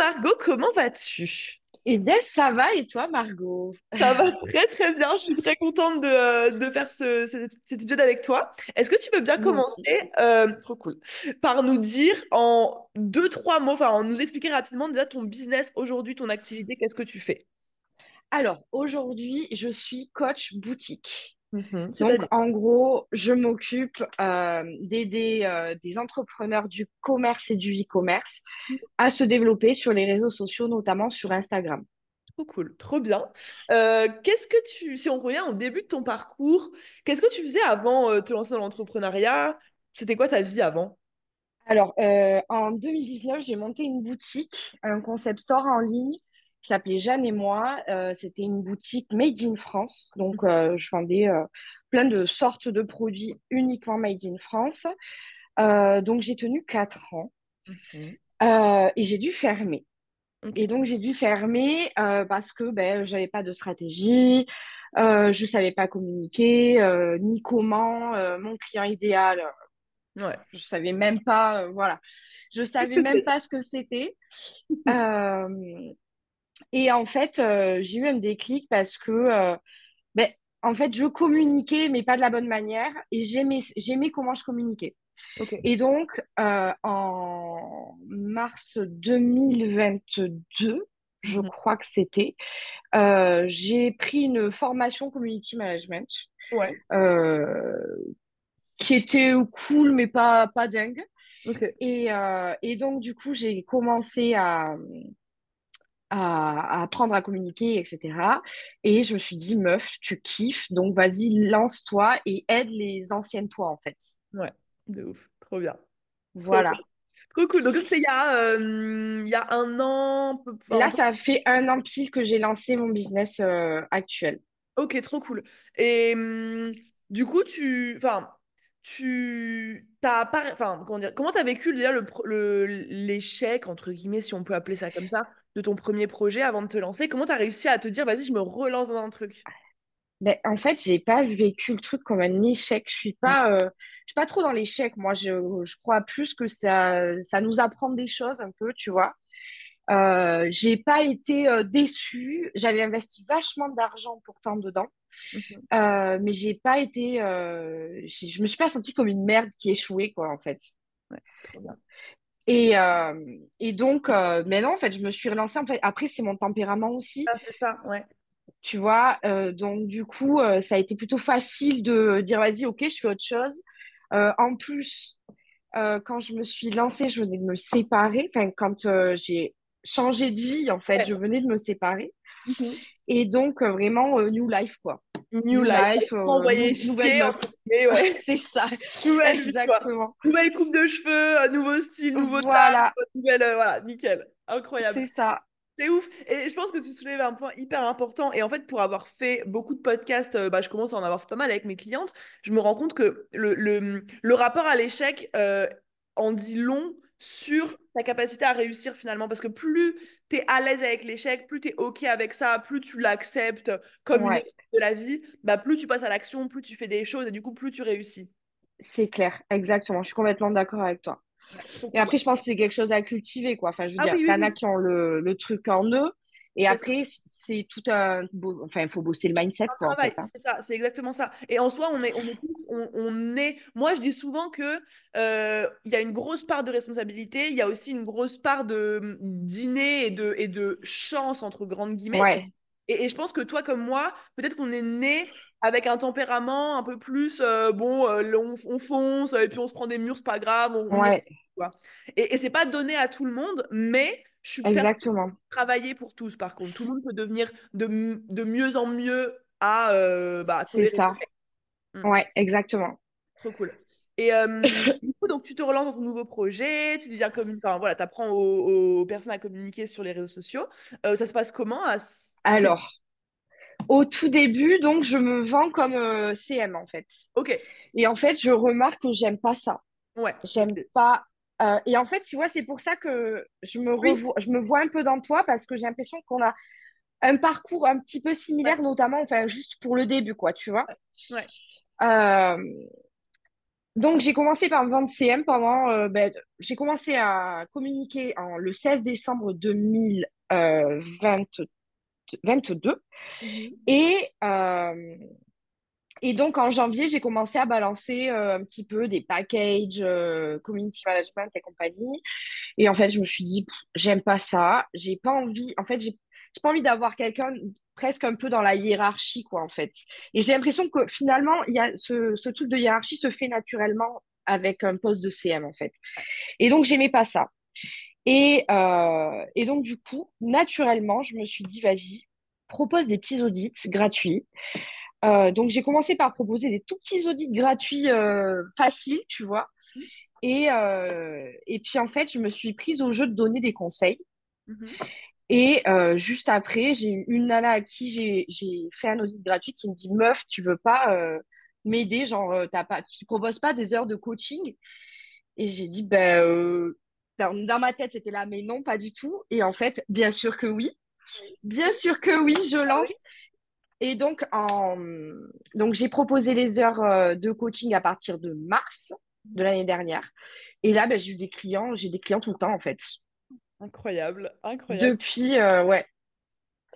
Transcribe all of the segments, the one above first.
Margot, comment vas-tu? Eh bien, ça va et toi, Margot? Ça va très très bien, je suis très contente de, de faire ce, cet épisode avec toi. Est-ce que tu peux bien commencer, euh, trop cool, par nous dire en deux, trois mots, enfin, en nous expliquer rapidement déjà ton business aujourd'hui, ton activité, qu'est-ce que tu fais? Alors, aujourd'hui, je suis coach boutique. Mhm. Donc, en gros, je m'occupe euh, d'aider euh, des entrepreneurs du commerce et du e-commerce à se développer sur les réseaux sociaux, notamment sur Instagram. Trop cool, trop bien. Euh, qu'est-ce que tu, si on revient au début de ton parcours, qu'est-ce que tu faisais avant de te lancer dans l'entrepreneuriat? C'était quoi ta vie avant? Alors, en 2019, j'ai monté une boutique, un concept store en ligne qui s'appelait Jeanne et moi. Euh, c'était une boutique made in France. Donc, euh, je vendais euh, plein de sortes de produits uniquement made in France. Donc, j'ai tenu quatre ans Mhm. et j'ai dû fermer. Et donc, j'ai dû fermer parce que ben, j'avais pas de stratégie, je savais pas communiquer, ni comment mon client idéal Ouais. je savais même pas, euh, voilà, je savais même pas ce que c'était. Euh, et en fait, euh, j'ai eu un déclic parce que, euh, ben, en fait, je communiquais, mais pas de la bonne manière, et j'aimais, comment je communiquais. Ok. Et donc, euh, en mars 2022, je Mhm. crois que c'était, j'ai pris une formation community management Ouais. qui était cool, mais pas, pas dingue. Ok. Et, et donc, du coup, j'ai commencé à, à, à apprendre à communiquer, etc. Et je me suis dit, meuf, tu kiffes, donc vas-y, lance-toi et aide les anciennes toi, en fait. Ouais. De ouf. Trop bien. Voilà. Trop cool. Donc, c'était il y a, euh, il y a un an. peu- Là, ça fait un an pile que j'ai lancé mon business euh, actuel. Ok, trop cool. Et hum, du coup, tu. Enfin, tu. T'as pas. Enfin, comment dire? Comment t'as vécu déjà le, pro- le- l'échec, entre guillemets, si on peut appeler ça comme ça, de ton premier projet avant de te lancer? Comment t'as réussi à te dire, vas-y, je me relance dans un truc? Ben, en fait, j'ai pas vécu le truc comme un échec. Je suis pas, euh, je suis pas trop dans l'échec. Moi, je, je crois plus que ça, ça nous apprend des choses un peu, tu vois. Euh, j'ai pas été euh, déçue. J'avais investi vachement d'argent pourtant dedans, Mhm. Euh, mais j'ai pas été. euh, je me suis pas sentie comme une merde qui échouait, quoi, en fait. Ouais. Et, euh, et donc, euh, mais non, en fait, je me suis relancée. En fait, après, c'est mon tempérament aussi, Ah, c'est ça, ouais. tu vois. Euh, donc, du coup, euh, ça a été plutôt facile de dire, vas-y, ok, je fais autre chose. En plus, quand je me suis lancée, je venais de me séparer. Enfin, quand j'ai changé de vie, en fait, Ouais. je venais de me séparer. Mhm. Et donc, euh, vraiment, euh, new life, quoi. New New life. life, euh, envoyé nou- nouvelle guillemets, ouais. C'est ça, Nouvelle exactement. Nouvelle coupe de cheveux, un nouveau style, nouveau Voilà, nouvelle. euh, voilà, nickel. Incroyable. c'est ça. C'est ouf. Et je pense que tu soulèves un point hyper important. Et en fait, pour avoir fait beaucoup de podcasts, euh, bah, je commence à en avoir fait pas mal avec mes clientes, je me rends compte que le, le, le rapport à l'échec euh, en dit long sur ta capacité à réussir finalement. Parce que plus tu es à l'aise avec l'échec, plus tu es OK avec ça, plus tu l'acceptes comme une étape de la vie, bah, plus tu passes à l'action, plus tu fais des choses et du coup, plus tu réussis. c'est clair, exactement. Je suis complètement d'accord avec toi. Et après, je pense que c'est quelque chose à cultiver, quoi. Enfin, je veux Ah dire, oui, oui, t'en as oui. qui ont le, le truc en eux. Et après, c'est tout un... Enfin, il faut bosser le mindset, un quoi, en fait. travail, hein. c'est ça, c'est exactement ça. Et en soi, on est, on est, tous- on, on est. Moi, je dis souvent que euh, il y a une grosse part de responsabilité, il y a aussi une grosse part de d'inné et de et de chance entre grandes guillemets. Ouais, Et, et je pense que toi comme moi, peut-être qu'on est né avec un tempérament un peu plus euh, bon, euh, on, on fonce et puis on se prend des murs, c'est pas grave, on, ouais. Et, et c'est pas donné à tout le monde, mais je suis exactement. travailler pour tous, par contre. Tout le monde peut devenir de, de mieux en mieux à euh, bah, C'est ça. Hmm, Ouais, exactement. trop cool. Et euh, du coup, donc, tu te relances dans ton nouveau projet, tu deviens comme Enfin, voilà, tu apprends aux, aux personnes à communiquer sur les réseaux sociaux. Euh, ça se passe comment à... Alors, au tout début, donc, je me vends comme euh, CM, en fait. Ok, Et en fait, je remarque que j'aime pas ça. ouais, J'aime pas. Euh, et en fait, tu vois, c'est pour ça que je me revois, je me vois un peu dans toi parce que j'ai l'impression qu'on a un parcours un petit peu ouais, similaire, notamment, enfin, juste pour le début, quoi, tu vois. ouais. Euh, Donc, j'ai commencé par me vendre CM pendant. euh, ben, j'ai commencé à communiquer en, le 16 décembre 2022. Mhm. Et, et donc, en janvier, j'ai commencé à balancer euh, un petit peu des packages, euh, community management et compagnie. Et en fait, je me suis dit, j'aime pas ça. J'ai pas envie. En fait, j'ai pas envie d'avoir quelqu'un presque un peu dans la hiérarchie, quoi, en fait. Et j'ai l'impression que finalement, y a ce, ce truc de hiérarchie se fait naturellement avec un poste de CM, en fait. Et donc, j'aimais pas ça. Et, euh, et donc, du coup, naturellement, je me suis dit, vas-y, propose des petits audits gratuits. Euh, donc, j'ai commencé par proposer des tout petits audits gratuits euh, faciles, tu vois. Et, euh, et puis, en fait, je me suis prise au jeu de donner des conseils. Mhm. Et juste après, j'ai eu une nana à qui j'ai fait un audit gratuit qui me dit, Meuf, tu veux pas m'aider? Genre, pas, tu proposes pas des heures de coaching? Et j'ai dit, ben, dans, dans ma tête, c'était là, mais non, pas du tout. Et en fait, bien sûr que oui. Bien sûr que oui, je Ah lance. Et donc, en... donc j'ai proposé les heures euh, de coaching à partir de mars de l'année dernière. Et là, ben, j'ai eu des clients, j'ai des clients tout le temps, en fait. Incroyable, incroyable. Depuis, euh, ouais,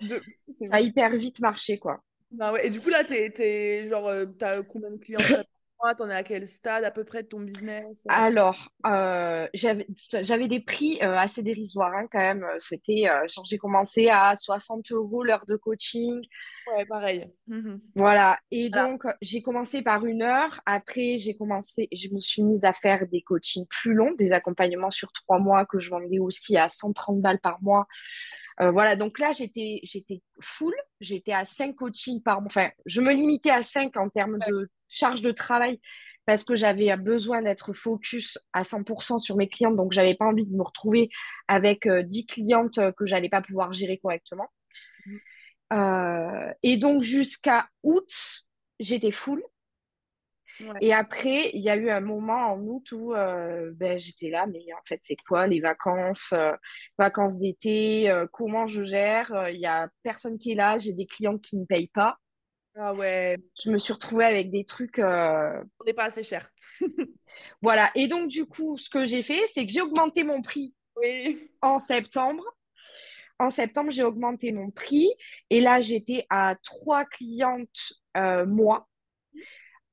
De... Ça a hyper vite marché, quoi. Ah ouais. Et du coup, là, t'es, t'es, genre, euh, t'as combien de clientèle par mois? T'en es à quel stade à peu près de ton business? euh? Alors, euh, j'avais, des prix euh, assez dérisoires hein, quand même. C'était, euh, genre, j'ai commencé à 60 euros l'heure de coaching. Ouais, pareil. Mhm. Voilà. Et Voilà. donc, j'ai commencé par une heure. Après, j'ai commencé, je me suis mise à faire des coachings plus longs, des accompagnements sur trois mois que je vendais aussi à 130 balles par mois. Euh, voilà. Donc là, j'étais, full. J'étais à cinq coachings par mois. Enfin, je me limitais à cinq en termes Ouais. de charge de travail parce que j'avais besoin d'être focus à 100% sur mes clientes. Donc, j'avais pas envie de me retrouver avec euh, 10 clientes euh, que j'allais pas pouvoir gérer correctement. Mhm. Euh, et donc, jusqu'à août, j'étais full. Ouais. Et après, il y a eu un moment en août où euh, ben, j'étais là, mais en fait, c'est quoi les vacances, euh, vacances d'été, euh, comment je gère? Euh, Il y a personne qui est là, j'ai des clients qui ne payent pas. Ah ouais, Je me suis retrouvée avec des trucs, euh, on n'est pas assez cher. voilà. Et donc, du coup, ce que j'ai fait, c'est que j'ai augmenté mon prix Oui. en septembre. En septembre, j'ai augmenté mon prix et là, j'étais à trois clientes euh, mois.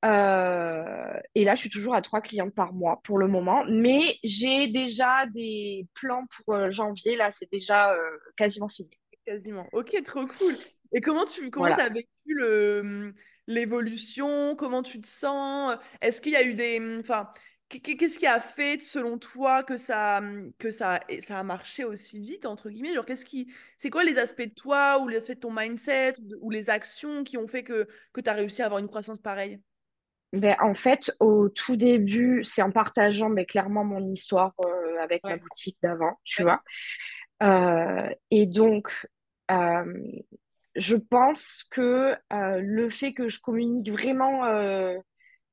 Euh, et là, je suis toujours à trois clientes par mois pour le moment. Mais j'ai déjà des plans pour euh, janvier. Là, c'est déjà quasiment signé. Quasiment. Ok, trop cool. Et comment tu comment Voilà. t'as vécu le l'évolution? Comment tu te sens? Est-ce qu'il y a eu des enfin qu'est- qu'est-ce qui a fait selon toi que ça que ça ça a marché aussi vite entre guillemets? Genre qu'est-ce qui c'est quoi les aspects de toi ou les aspects de ton mindset ou, les actions qui ont fait que que tu as réussi à avoir une croissance pareille? Ben, en fait, au tout début, c'est en partageant mais clairement mon histoire euh, avec ma Ouais. boutique d'avant, tu Ouais. vois? Euh, et donc, euh, je pense que euh, le fait que je communique vraiment, euh,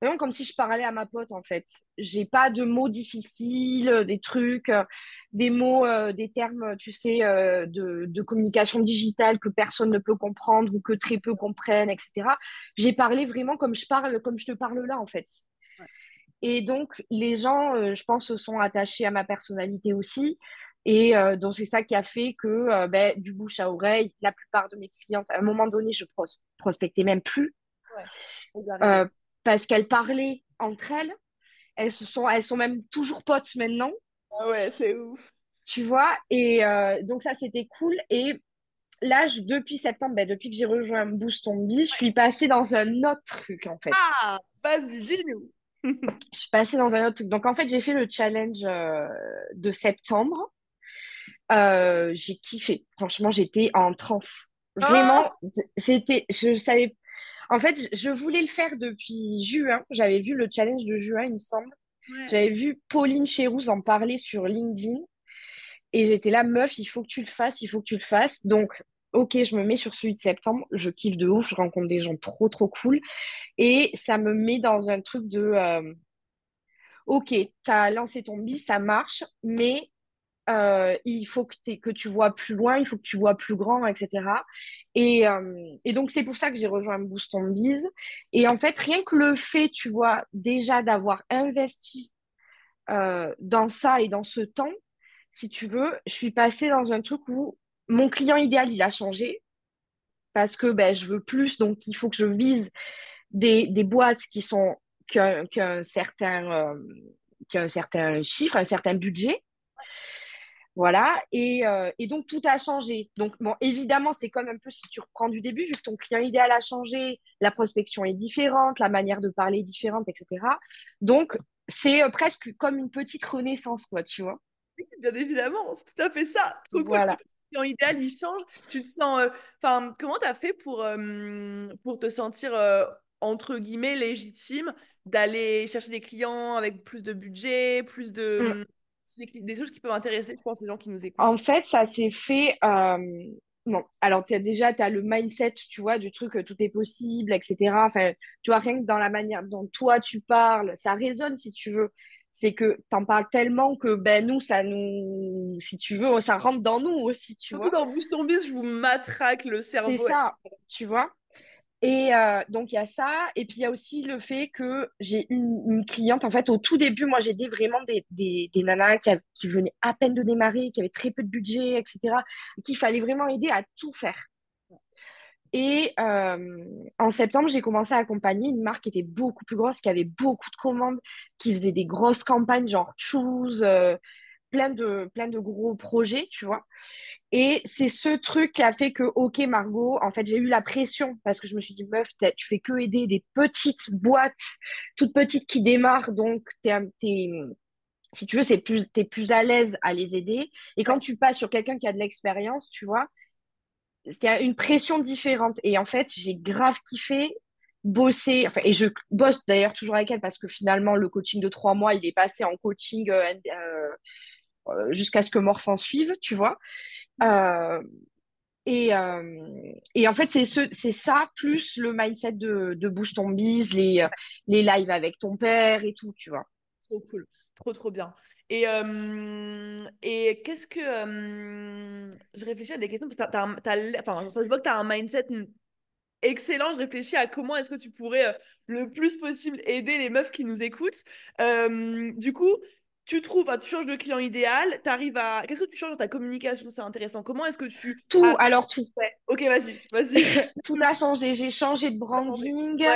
vraiment comme si je parlais à ma pote, en fait. J'ai pas de mots difficiles, euh, des trucs, des mots, euh, des termes, tu sais, de, de communication digitale que personne ne peut comprendre ou que très peu comprennent, etc. J'ai parlé vraiment comme je parle, comme je te parle là, en fait. Ouais. Et donc, les gens, je pense, se sont attachés à ma personnalité aussi. Et euh, donc, c'est ça qui a fait que, euh, ben, du bouche à oreille, la plupart de mes clientes, à un moment donné, je pros prospectais même plus Ouais. Euh, parce qu'elles parlaient entre elles. Elles se sont, elles sont même toujours potes maintenant, Ah ouais, c'est ouf. tu vois? Et donc, ça, c'était cool. Et là, je- depuis septembre, ben, depuis que j'ai rejoint Boost on Biz, je suis passée dans un autre truc, en fait. Ah, vas-y, dis-nous. Je suis passée dans un autre truc. Donc, en fait, j'ai fait le challenge euh, de septembre. Euh, j'ai kiffé. Franchement, j'étais en transe. Oh, Vraiment, j'étais, je savais. En fait, je voulais le faire depuis juin. J'avais vu le challenge de juin, il me semble. ouais. J'avais vu Pauline Chérouz en parler sur LinkedIn. Et j'étais là, meuf, il faut que tu le fasses, il faut que tu le fasses. Donc, ok, je me mets sur celui de septembre. Je kiffe de ouf. Je rencontre des gens trop, trop cool. Et ça me met dans un truc de, euh, ok, t'as lancé ton bis, ça marche, mais euh, il faut que, tu vois plus loin, il faut que tu vois plus grand, etc. Et, euh, et donc, c'est pour ça que j'ai rejoint Boost on Biz. Et en fait, rien que le fait, tu vois, déjà d'avoir investi euh, dans ça et dans ce temps, si tu veux, je suis passée dans un truc où mon client idéal, il a changé parce que ben, je veux plus, donc il faut que je vise des, boîtes qui sont qu'un certain chiffre, un certain budget. Voilà, et, euh, et, donc tout a changé. Donc, bon, évidemment, c'est comme un peu si tu reprends du début, vu que ton client idéal a changé, la prospection est différente, la manière de parler est différente, etc. Donc, c'est euh, presque comme une petite renaissance, quoi, tu vois. Oui, bien évidemment, c'est tout à fait ça. Trop voilà. Cool. Ton idéal, il change. Tu te sens. Enfin, comment tu as fait pour, pour te sentir entre guillemets légitime d'aller chercher des clients avec plus de budget, plus de... Des, choses qui peuvent intéresser, je pense, les gens qui nous écoutent. En fait, ça s'est fait... Euh... Bon, alors as, déjà, tu as le mindset, tu vois, du truc, tout est possible, etc. Enfin, tu vois, rien que dans la manière dont toi, tu parles, ça résonne, si tu veux. C'est que tu en parles tellement que, ben, nous, ça nous... Si tu veux, ça rentre dans nous aussi, tu Surtout vois. dans Boost je vous matraque le cerveau. C'est ça, tu vois. Et euh, donc, il y a ça. Et puis, il y a aussi le fait que j'ai une, cliente. En fait, au tout début, moi, j'ai vraiment des, des, nanas qui, qui, venaient à peine de démarrer, qui avaient très peu de budget, etc. Qu'il fallait vraiment aider à tout faire. Et euh, en septembre, j'ai commencé à accompagner une marque qui était beaucoup plus grosse, qui avait beaucoup de commandes, qui faisait des grosses campagnes, genre Choose, euh, plein, de, plein de gros projets, tu vois. Et c'est ce truc qui a fait que, OK, Margot, en fait, j'ai eu la pression parce que je me suis dit, meuf, tu fais que aider des petites boîtes, toutes petites qui démarrent. Donc, si tu veux, c'est plus, es plus à l'aise à les aider. Et quand tu passes sur quelqu'un qui a de l'expérience, tu vois, c'est une pression différente. Et en fait, j'ai grave kiffé bosser. Enfin, et je bosse d'ailleurs toujours avec elle parce que finalement, le coaching de trois mois, il est passé en coaching euh, euh, jusqu'à ce que mort s'en suive, tu vois. Euh, et, euh, et, en fait, c'est ce, ça, plus le mindset de, de Boost on Biz, les, les lives avec ton père et tout, tu vois. Trop cool, trop trop bien. Et, et qu'est-ce que. je réfléchis à des questions, parce que enfin, ça se que tu as un mindset excellent. Je réfléchis à comment est-ce que tu pourrais le plus possible aider les meufs qui nous écoutent. du coup, tu trouves, tu changes de client idéal, tu arrives à. Qu'est-ce que tu changes dans ta communication? C'est intéressant. Comment est-ce que tu. Tout, alors tout. fait. Ok, vas-y, vas-y. tout a changé. J'ai changé de branding.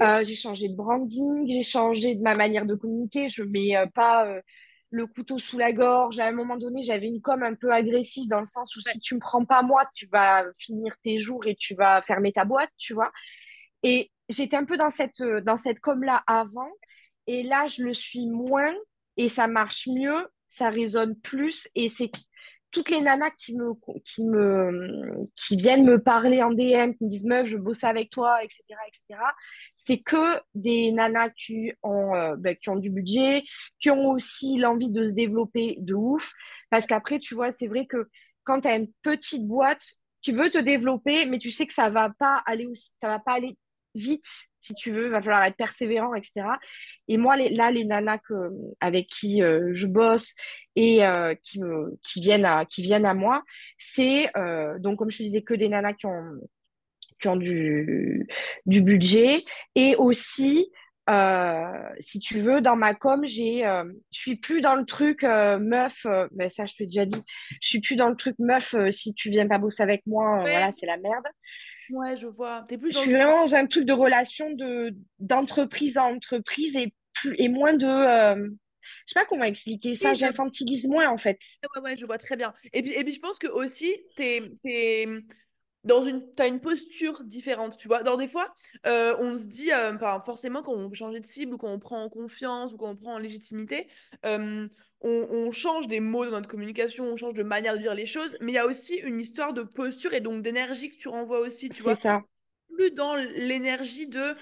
Euh, j'ai changé de branding, j'ai changé de ma manière de communiquer. Je mets euh, pas euh, le couteau sous la gorge. À un moment donné, j'avais une com un peu agressive dans le sens où si tu me prends pas moi, tu vas finir tes jours et tu vas fermer ta boîte, tu vois. Et j'étais un peu dans cette, dans cette com-là avant. Et là, je le suis moins et ça marche mieux, ça résonne plus et c'est toutes les nanas qui me qui viennent me parler en DM, qui me disent meuf, je bosse avec toi, etc., etc. C'est que des nanas qui ont euh, ben, qui ont du budget, qui ont aussi l'envie de se développer de ouf, parce qu'après tu vois, c'est vrai que quand tu as une petite boîte, tu veux te développer, mais tu sais que ça va pas aller aussi, ça va pas aller vite, si tu veux, il va falloir être persévérant, etc. Et moi, les, là, les nanas que, avec qui euh, je bosse et euh, qui, me, qui, viennent à, qui viennent à moi, c'est, euh, donc comme je te disais, que des nanas qui ont, qui ont du, du budget et aussi, si tu veux, dans ma com, j'ai, je suis plus dans le truc meuf, mais ça je te l'ai déjà dit, je suis plus dans le truc meuf, si tu viens pas bosser avec moi, voilà, c'est la merde. Ouais, je vois. Es plus je suis vraiment dans un truc de relation de, d'entreprise à entreprise et, plus, et moins de. Euh... Je sais pas comment expliquer ça, j'infantilise moins en fait. Ouais, ouais, je vois très bien. Et puis, et puis je pense que aussi, tu es, dans une, as une posture différente, tu vois. Dans des fois, euh, on se dit, euh, forcément, quand on change de cible ou quand on prend en confiance ou quand on prend en légitimité, euh, on, change des mots dans notre communication, on change de manière de dire les choses, mais il y a aussi une histoire de posture et donc d'énergie que tu renvoies aussi, tu vois. C'est ça plus dans l'énergie de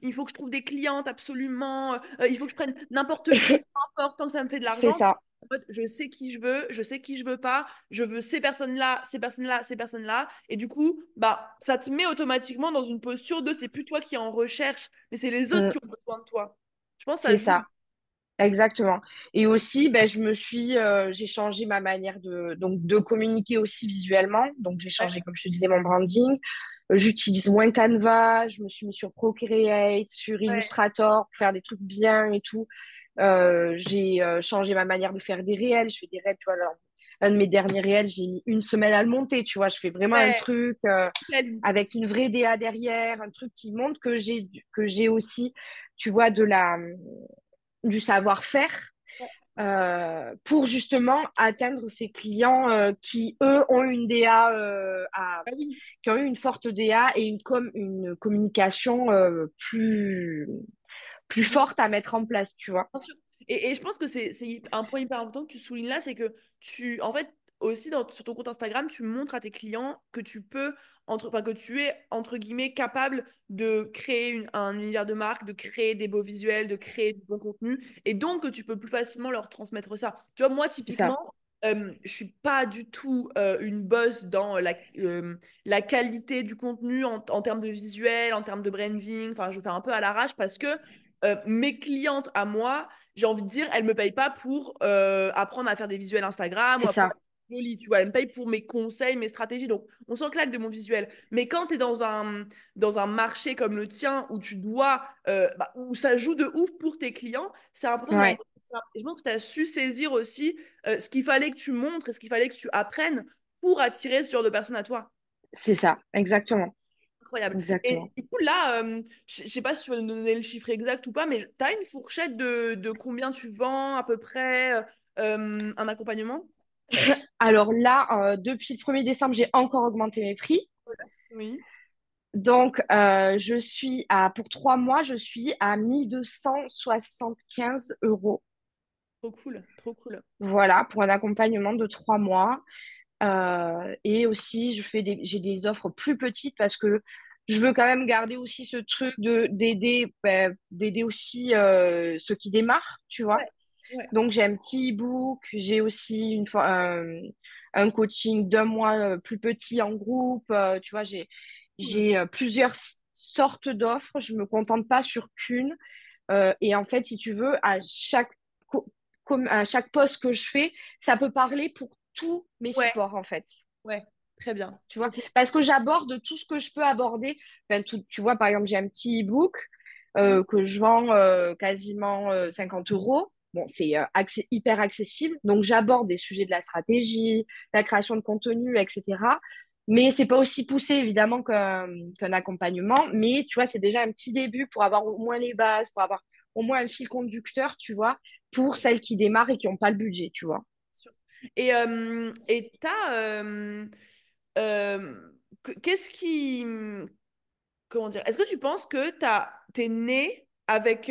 il faut que je trouve des clientes absolument, il faut que je prenne n'importe quoi, n'importe tant que ça me fait de l'argent. C'est ça. En fait, je sais qui je veux, je sais qui je veux pas, je veux ces personnes-là, ces personnes-là, ces personnes-là. Et du coup, bah, ça te met automatiquement dans une posture de c'est plus toi qui es en recherche, mais c'est les autres mmh. qui ont besoin de toi. Je pense C'est ça. Exactement. Et aussi, ben, je me suis, euh, j'ai changé ma manière de, donc, de communiquer aussi visuellement. Donc, j'ai changé, comme je te disais, mon branding. Euh, J'utilise moins Canva. Je me suis mis sur Procreate, sur Illustrator pour faire des trucs bien et tout. Euh, j'ai changé ma manière de faire des réels. Je fais des réels, tu vois. alors, un de mes derniers réels, j'ai mis une semaine à le monter, tu vois. Je fais vraiment un truc euh, avec une vraie DA derrière, un truc qui montre que j'ai que j'ai aussi, tu vois, de la du savoir-faire euh, pour justement atteindre ces clients euh, qui, eux, ont une DA, euh, à, Ah oui, qui ont eu une forte DA et une, com une communication plus, plus forte à mettre en place, tu vois. Et, et je pense que c'est c'est un point hyper important que tu soulignes là, c'est que tu, en fait, aussi dans, sur ton compte Instagram, tu montres à tes clients que tu peux, entre, que tu es, entre guillemets, capable de créer une- un univers de marque, de créer des beaux visuels, de créer du bon contenu, et donc que tu peux plus facilement leur transmettre ça. Tu vois, moi, typiquement, euh, je suis pas du tout euh, une boss dans la, euh, la qualité du contenu en, en termes de visuel, en termes de branding, enfin, je fais un peu à l'arrache parce que mes clientes à moi, j'ai envie de dire, elles me payent pas pour apprendre à faire des visuels Instagram ou apprendre ça. à faire joli, tu vois. Elles me payent pour mes conseils, mes stratégies. Donc, on s'en claque de mon visuel. Mais quand tu es dans un, dans un marché comme le tien où tu dois, euh, bah, où ça joue de ouf pour tes clients, c'est important Ouais. Et je pense que tu as su saisir aussi euh, ce qu'il fallait que tu montres et ce qu'il fallait que tu apprennes pour attirer ce genre de personnes à toi. c'est ça. Exactement. Incroyable. Et Exactement. du coup, là, euh, je ne sais pas si tu vas nous donner le chiffre exact ou pas, mais tu as une fourchette de, de combien tu vends à peu près un accompagnement? Alors là, euh, depuis le 1er décembre, j'ai encore augmenté mes prix. Oui. Donc, euh, je suis à, pour trois mois, je suis à 1275 euros. Trop cool, trop cool. Voilà, pour un accompagnement de trois mois. Euh, et aussi, je fais des, j'ai des offres plus petites parce que je veux quand même garder aussi ce truc de d'aider, ben, d'aider aussi euh, ceux qui démarrent, tu vois. Ouais, ouais. Donc, j'ai un petit e-book, j'ai aussi une fois un, un coaching d'un mois euh, plus petit en groupe, euh, tu vois, j'ai, euh, plusieurs sortes d'offres, je me contente pas sur qu'une. Euh, et en fait, si tu veux, à chaque, co- com- à chaque post que je fais, ça peut parler pour tous mes Ouais, supports, en fait. ouais. Très bien. Tu vois, parce que j'aborde tout ce que je peux aborder. Enfin, tout- tu vois, par exemple, j'ai un petit e-book Mhm. euh, que je vends euh, quasiment euh, 50 euros. Bon, c'est euh, hyper accessible. Donc, j'aborde des sujets de la stratégie, la création de contenu, etc. Mais c'est pas aussi poussé, évidemment, qu'un accompagnement. Mais tu vois, c'est déjà un petit début pour avoir au moins les bases, pour avoir au moins un fil conducteur, tu vois, pour celles qui démarrent et qui n'ont pas le budget, tu vois. Et euh, et t'as euh, euh, que- qu'est-ce qui comment dire? Est-ce que tu penses que t'as t'es né avec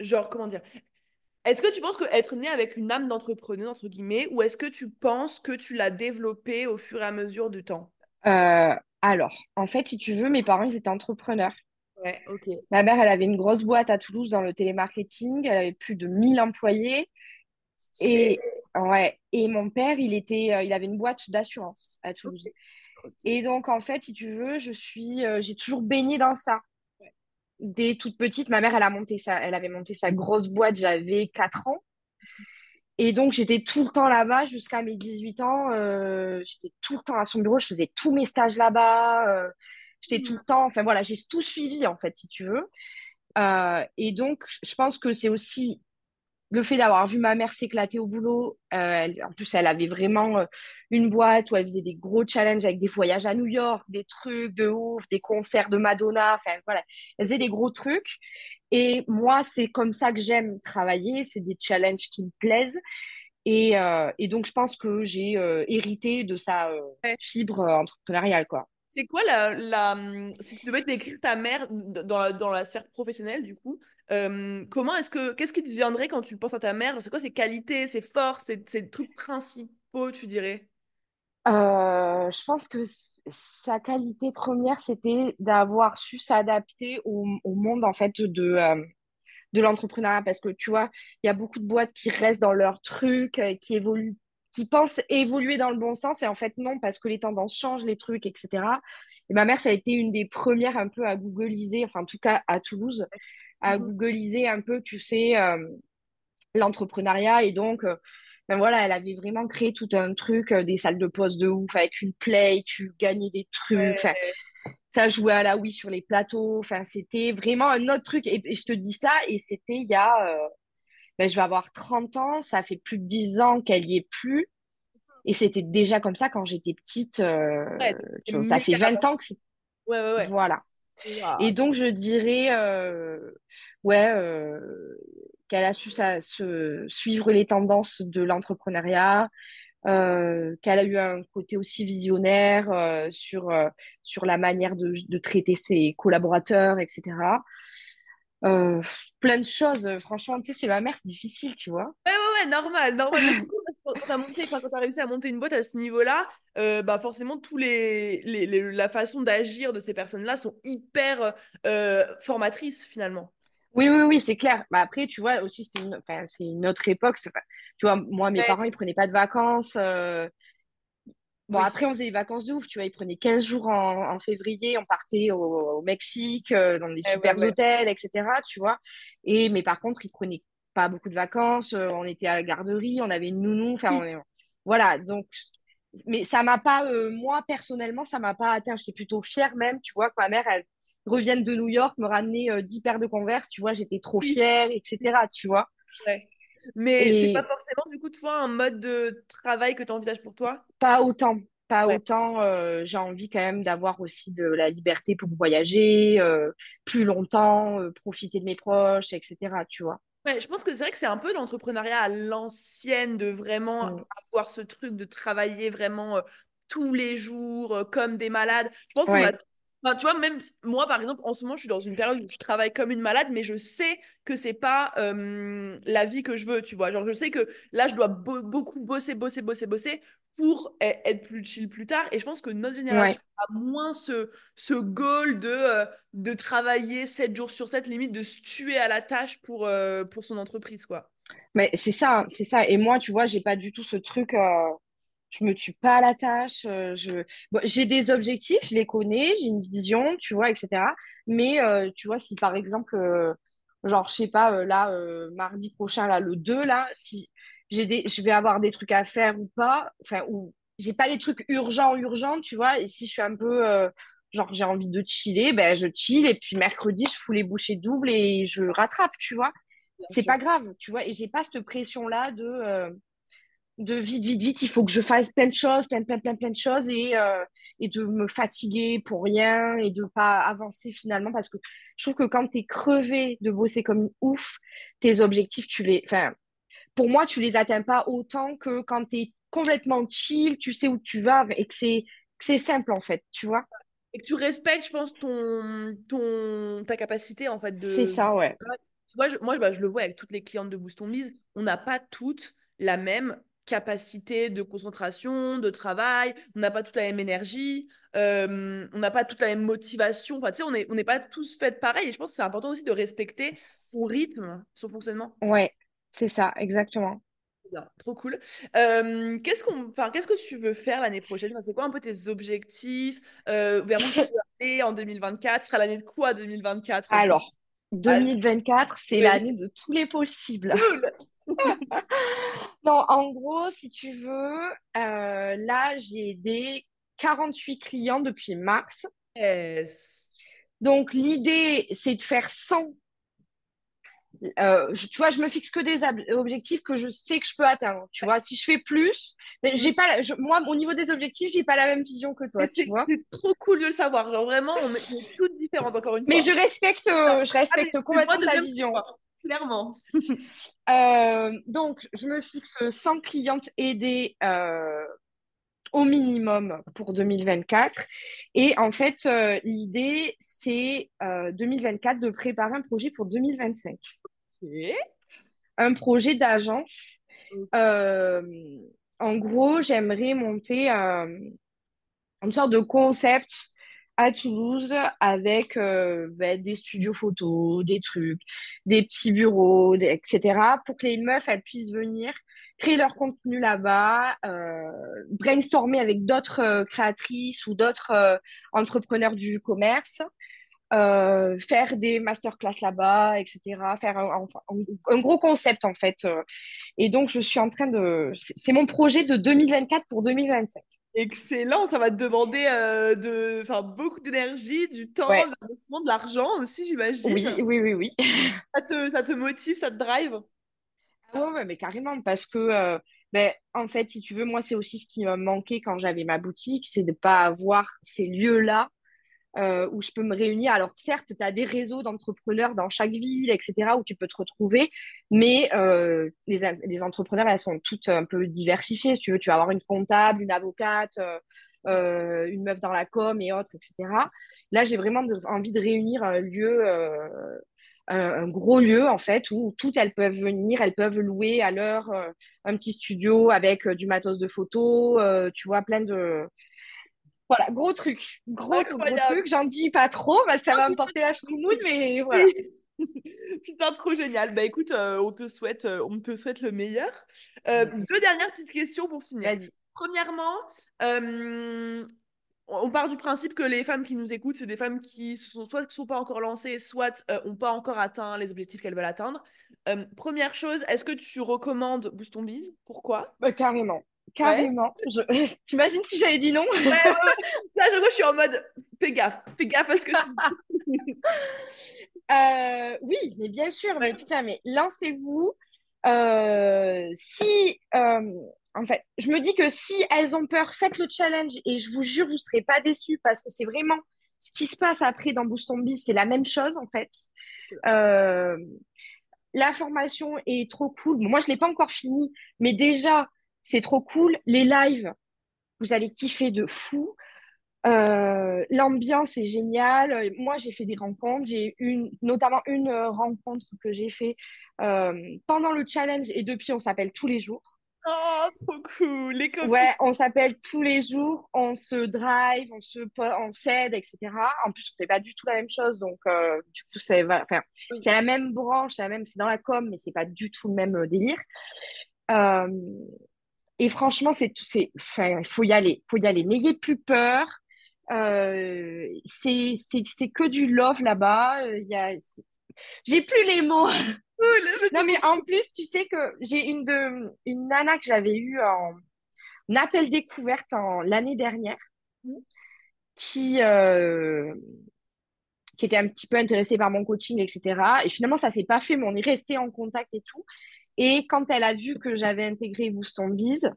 genre comment dire? Est-ce que tu penses que être né avec une âme d'entrepreneur, entre guillemets, ou est-ce que tu penses que tu l'as développée au fur et à mesure du temps? Euh, alors, en fait, si tu veux, mes parents, ils étaient entrepreneurs. Ouais, ok. Ma mère, elle avait une grosse boîte à Toulouse dans le télémarketing. Elle avait plus de 1000 employés. Et, ouais, et mon père, il était, euh, il avait une boîte d'assurance à Toulouse. Et donc, en fait, si tu veux, je suis, euh, j'ai toujours baigné dans ça. Dès toute petite, ma mère, elle a monté sa, elle avait monté sa grosse boîte, j'avais 4 ans. Et donc, j'étais tout le temps là-bas jusqu'à mes 18 ans. euh, j'étais tout le temps à son bureau. Je faisais tous mes stages là-bas. euh, j'étais tout le temps. Enfin, voilà, j'ai tout suivi, en fait, si tu veux. Euh, et donc, je pense que c'est aussi le fait d'avoir vu ma mère s'éclater au boulot. euh, elle- en plus, elle avait vraiment euh, une boîte où elle faisait des gros challenges avec des voyages à New York, des trucs de ouf, des concerts de Madonna. Enfin, voilà, elle faisait des gros trucs. Et moi, c'est comme ça que j'aime travailler. C'est des challenges qui me plaisent. Et, euh, et donc, je pense que j'ai hérité de sa fibre entrepreneuriale, quoi. C'est quoi la, hum, si tu devais décrire ta mère dans la, sphère professionnelle, du coup, euh, comment est-ce que, qu'est-ce qui te viendrait quand tu penses à ta mère? C'est quoi ses qualités, ses forces, ses, trucs principaux, tu dirais? Euh, je pense que sa qualité première, c'était d'avoir su s'adapter au, monde en fait de, euh, de l'entrepreneuriat. Parce que tu vois, il y a beaucoup de boîtes qui restent dans leur truc, euh, qui évoluent, qui pensent évoluer dans le bon sens. Et en fait, non, parce que les tendances changent, les trucs, etc. Et ma mère, ça a été une des premières un peu à googliser, enfin en tout cas à Toulouse, à googliser un peu, tu sais, euh, l'entrepreneuriat. Et donc, euh, ben voilà, elle avait vraiment créé tout un truc, euh, des salles de pause de ouf, avec une play, tu gagnais des trucs. Ouais, ça jouait à la Wii sur les plateaux. Enfin, c'était vraiment un autre truc. Et, et je te dis ça, et c'était il y a, ben, je vais avoir 30 ans, ça fait plus de 10 ans qu'elle y est plus. Et c'était déjà comme ça quand j'étais petite. euh, ouais, donc c'est tu vois, ça fait méga 20 avant. ans que c'est... Ouais, ouais, ouais. Voilà. Et donc, je dirais, euh, ouais, euh, qu'elle a su ça, se, suivre les tendances de l'entrepreneuriat, euh, qu'elle a eu un côté aussi visionnaire sur, sur la manière de, de traiter ses collaborateurs, etc. Euh, plein de choses. Franchement, tu sais, c'est ma mère, c'est difficile, tu vois. Ouais, ouais, ouais, normal, normal. C'est quand t'as monté, quand t'as réussi à monter une boîte à ce niveau-là, euh, bah forcément, tous les, les, les- la façon d'agir de ces personnes-là sont hyper euh, formatrices finalement. Oui, oui, oui, c'est clair. Bah, après, tu vois, aussi, c'était une, c'est une autre époque. c'est Tu vois, moi, mes Ouais, parents, c'est- ils prenaient pas de vacances. euh, Bon, oui. après, on faisait des vacances de ouf, tu vois. Ils prenaient 15 jours en, en février, on partait au, au Mexique, euh, dans des ouais, super ouais. hôtels, etc., tu vois. Et, mais par contre, ils prenaient pas beaucoup de vacances, euh, on était à la garderie, on avait une nounou, enfin, on Oui, est- voilà. Donc, mais ça m'a pas, euh, moi, personnellement, ça m'a pas atteint. J'étais plutôt fière même, tu vois, que ma mère, elle revienne de New York, me ramener euh, 10 paires de Converse, tu vois, j'étais trop fière, etc., tu vois. ouais. Mais c'est pas forcément, du coup, toi, un mode de travail que tu envisages pour toi? Pas autant, pas Ouais. autant. euh, j'ai envie quand même d'avoir aussi de la liberté pour voyager euh, plus longtemps, euh, profiter de mes proches, etc. Tu vois. Ouais, je pense que c'est vrai que c'est un peu l'entrepreneuriat à l'ancienne de vraiment Mm. avoir ce truc de travailler vraiment tous les jours comme des malades. Je pense qu'on. Enfin, tu vois, même moi, par exemple, en ce moment, je suis dans une période où je travaille comme une malade, mais je sais que c'est pas euh, la vie que je veux, tu vois. Genre, je sais que là, je dois bo- beaucoup bosser, bosser, bosser, bosser pour e- être plus chill plus tard. Et je pense que notre ouais. génération a moins ce, ce goal de, euh, de travailler 7 jours sur 7 limite de se tuer à la tâche pour, euh, pour son entreprise, quoi. Mais c'est ça, c'est ça. Et moi, tu vois, j'ai pas du tout ce truc. euh, je me tue pas à la tâche. euh, je... bon, j'ai des objectifs, je les connais, j'ai une vision, tu vois, etc. Mais euh, tu vois, si par exemple, euh, genre, je sais pas, euh, là, mardi prochain, là, le 2 là, si j'ai des... je vais avoir des trucs à faire ou pas, enfin, ou j'ai pas des trucs urgents, urgents, tu vois, et si je suis un peu, genre, j'ai envie de chiller, ben, je chill, et puis mercredi, je fous les bouchées doubles et je rattrape, tu vois. C'est pas grave, tu vois, et j'ai pas cette pression-là de. De vite, vite, vite, il faut que je fasse plein de choses, plein, plein, plein, plein de choses et, euh, et de me fatiguer pour rien et de pas avancer finalement parce que je trouve que quand tu es crevé de bosser comme une ouf, tes objectifs, tu les, enfin, pour moi, tu les atteins pas autant que quand tu es complètement chill, tu sais où tu vas et que c'est, que c'est simple en fait, tu vois. Et que tu respectes, je pense, ton, ton, ta capacité, en fait, C'est ça, ouais. Tu vois, je- moi, bah, je le vois avec toutes les clientes de Boost on Mise, on n'a pas toutes la même capacité de concentration, de travail, on n'a pas toute la même énergie, euh, on n'a pas toute la même motivation. Enfin, tu sais, on n'est on pas tous faits pareil. Et je pense que c'est important aussi de respecter son rythme, son fonctionnement. Ouais, c'est ça, exactement. Bien, trop cool. Euh, qu'est-ce qu'on, qu'est-ce que tu veux faire l'année prochaine? Enfin, c'est quoi un peu tes objectifs? Euh, vers où tu veux aller en 2024? Ce sera l'année de quoi 2024 pour... Alors, Vas-y. 2024, c'est l'année de tous les possibles. Cool. Non, en gros, si tu veux, euh, là, j'ai aidé 48 clients depuis mars. Yes. Donc, l'idée, c'est de faire 100. Euh, je- tu vois, je me fixe que des ob- objectifs que je sais que je peux atteindre. Tu vois, si je fais plus, mais j'ai pas, la- je- moi, au niveau des objectifs, j'ai pas la même vision que Mais toi, tu c'est vois. c'est trop cool de le savoir. Genre vraiment, on est, on est toutes différentes, encore une Mais fois. je respecte, euh, je ah, mais respecte complètement ta vision. Clairement. Euh, donc, je me fixe 100 clientes aidées euh, au minimum pour 2024. Et en fait, euh, l'idée, c'est euh, 2024 de préparer un projet pour 2025. Ok. Un projet d'agence. En gros, j'aimerais monter un- une sorte de concept à Toulouse avec euh, ben, des studios photos, des trucs, des petits bureaux, etc. pour que les meufs, elles puissent venir créer leur contenu là-bas, euh, brainstormer avec d'autres euh, créatrices ou d'autres entrepreneurs du commerce faire des masterclass là-bas, etc. Faire un, un- gros concept en fait. Et donc, je suis en train de... C'est mon projet de 2024 pour 2025. Excellent, ça va te demander euh, de, beaucoup d'énergie, du temps, de Ouais, l'investissement, de l'argent aussi, oui, j'imagine. oui, oui, oui. Ça te, ça te motive, ça te drive? Ah ouais, mais carrément, parce que, euh, ben, en fait, si tu veux, moi, c'est aussi ce qui me manquait quand j'avais ma boutique, c'est de pas avoir ces lieux-là euh, où je peux me réunir. Alors, certes, tu as des réseaux d'entrepreneurs dans chaque ville, etc., où tu peux te retrouver, mais euh, les, entrepreneurs, elles sont toutes un peu diversifiées. Si tu veux, tu vas avoir une comptable, une avocate, euh, une meuf dans la com et autres, etc. Là, j'ai vraiment envie de réunir un lieu, un, un gros lieu, en fait, où toutes elles peuvent venir, elles peuvent louer à l'heure un petit studio avec du matos de photo, tu vois, plein de voilà, gros truc. Gros, gros truc. J'en dis pas trop que ça va me porter la choumoune, mais voilà. Putain, trop génial. Bah écoute, euh, on te souhaite, euh, on te souhaite le meilleur. Euh, deux dernières petites questions pour finir. Vas-y. Premièrement, on part du principe que les femmes qui nous écoutent, c'est des femmes qui se sont soit qui sont pas encore lancées, soit euh, ont pas encore atteint les objectifs qu'elles veulent atteindre. Première chose, est-ce que tu recommandes Boost ton Biz? Pourquoi? Bah, carrément. Ouais. Carrément. Je... T'imagines si j'avais dit non? Ouais, ouais, ouais. Là, je, je suis en mode, fais gaffe, fais gaffe à ce que tu. Euh, oui, mais bien sûr. Mais putain, mais lancez-vous. Euh, si, euh, en fait, je me dis que si elles ont peur, faites le challenge et je vous jure, vous serez pas déçus parce que c'est vraiment ce qui se passe après dans Boost c'est la même chose en fait. La formation est trop cool. Bon, moi, je l'ai pas encore fini, mais déjà, c'est trop cool. Les lives, vous allez kiffer de fou. Euh, l'ambiance est géniale. Moi, j'ai fait des rencontres. J'ai une, notamment une euh, rencontre que j'ai fait euh, pendant le challenge et depuis, on s'appelle tous les jours. Oh, trop cool, les copines. Ouais, on s'appelle tous les jours, on se drive, on se, on s'aide, etc. En plus, on fait pas du tout la même chose, donc euh, du coup, c'est, va- enfin, Oui. c'est la même branche, c'est la même, c'est dans la com, mais c'est pas du tout le même délire. Euh, et franchement, c'est tout, c'est, il faut y aller, faut y aller. N'ayez plus peur. Euh, c'est, c'est, c'est que du love là-bas. Euh, il y a, c'est- j'ai plus les mots. Non, mais en plus, tu sais que j'ai une de, une nana que j'avais eue en appel découverte en l'année dernière beaucoup. qui, euh, qui était un petit peu intéressée par mon coaching, etc. Et finalement, ça s'est pas fait, mais on est resté en contact et tout. Et quand elle a vu que j'avais intégré Boost on Biz,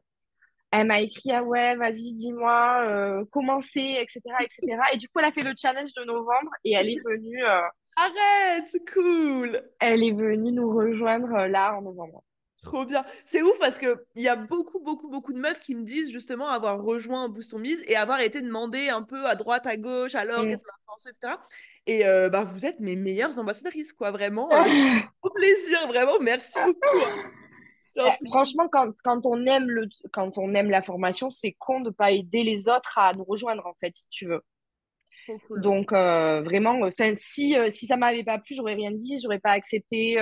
elle m'a écrit, ah ouais, vas-y, dis-moi, euh, comment c'est, etc., etc. Et du coup, elle a fait le challenge de novembre et elle est venue, euh, Arrête, cool. elle est venue nous rejoindre euh, là en novembre. Trop bien. C'est ouf parce que il y a beaucoup, beaucoup, beaucoup de meufs qui me disent justement avoir rejoint Boost on et avoir été demandé un peu à droite, à gauche, alors Mm. qu'est-ce qu'on a pensé, etc. Et euh, bah, vous êtes mes meilleures ambassadrices, quoi, vraiment. euh, un gros plaisir, vraiment. Merci beaucoup. hein. Eh, Franchement, quand, quand on aime le, quand on aime la formation, c'est con de pas aider les autres à nous rejoindre, en fait, si tu veux. cool. Donc, euh, vraiment, si, euh, si ça m'avait pas plu, j'aurais rien dit, j'aurais pas accepté.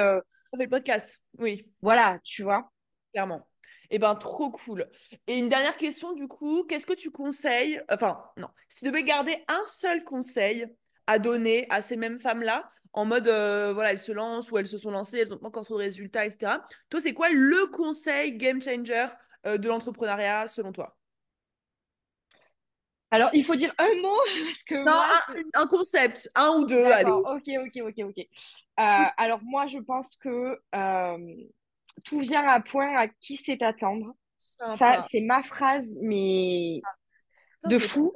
On fait le podcast. Oui, voilà, tu vois. clairement. Eh ben, trop cool. Et une dernière question, du coup, qu'est-ce que tu conseilles? Enfin, non. Si tu devais garder un seul conseil à donner à ces mêmes femmes-là, en mode, euh, voilà, elles se lancent ou elles se sont lancées, elles n'ont pas encore trop de résultats, etc. Toi, c'est quoi le conseil game changer euh, de l'entrepreneuriat selon toi? Alors, il faut dire un mot, parce que Non, moi, un, concept, un ou deux, allez. ok, ok, ok, ok. Euh, alors, moi, je pense que euh, tout vient à point à qui sait attendre. Ça, c'est ma phrase, mais Putain, de fou.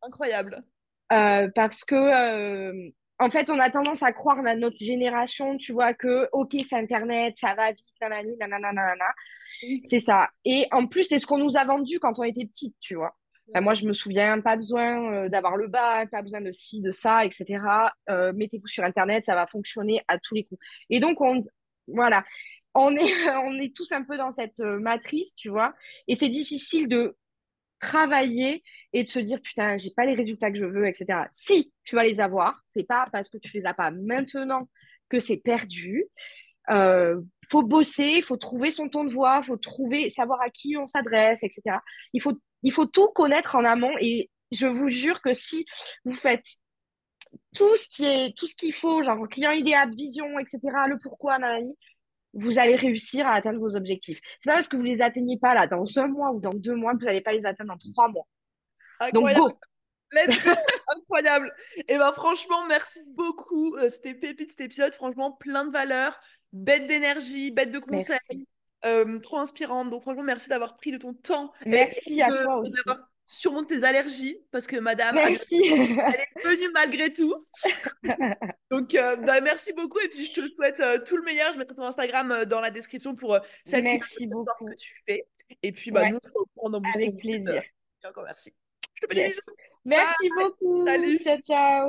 Incroyable. Euh, parce que, en fait, on a tendance à croire dans notre génération, tu vois, que, ok, c'est Internet, ça va vite, nanani, nanana, nanana. C'est ça. Et en plus, c'est ce qu'on nous a vendu quand on était petite, tu vois. Enfin, moi, je me souviens, pas besoin euh, d'avoir le bac, pas besoin de ci, de ça, etc. Euh, mettez-vous sur Internet, ça va fonctionner à tous les coups. Et donc, on, voilà, on est, on est tous un peu dans cette euh, matrice, tu vois. Et c'est difficile de travailler et de se dire, putain, j'ai pas les résultats que je veux, etc. Si tu vas les avoir, c'est pas parce que tu les as pas maintenant que c'est perdu. Euh, faut bosser, faut trouver son ton de voix, faut trouver, savoir à qui on s'adresse, etc. Il faut, il faut tout connaître en amont et je vous jure que si vous faites tout ce qui est, tout ce qu'il faut, genre client idéal, vision, etc., le pourquoi, nanani, vous allez réussir à atteindre vos objectifs. C'est pas parce que vous les atteignez pas là dans un mois ou dans deux mois que vous n'allez pas les atteindre dans trois mois. Donc Incroyable. go! Let's go! Incroyable. Et ben franchement, merci beaucoup. Euh, C'était pépite cet épisode. Franchement, plein de valeurs, bête d'énergie, bête de conseils, Merci. Euh, trop inspirante. Donc franchement, merci d'avoir pris de ton temps Merci à de- toi aussi. d'avoir surmonté tes allergies parce que madame, elle Merci. est venue malgré tout. Donc euh, bah, merci beaucoup et puis je te souhaite euh, tout le meilleur. Je mettrai ton Instagram dans la description pour celles qui Merci veulent savoir ce que tu fais. Et puis bah, Ouais. nous, on se dans Boost Avec plaisir. Et encore merci. Je te fais des bisous. Merci beaucoup. Salut. Ciao, ciao.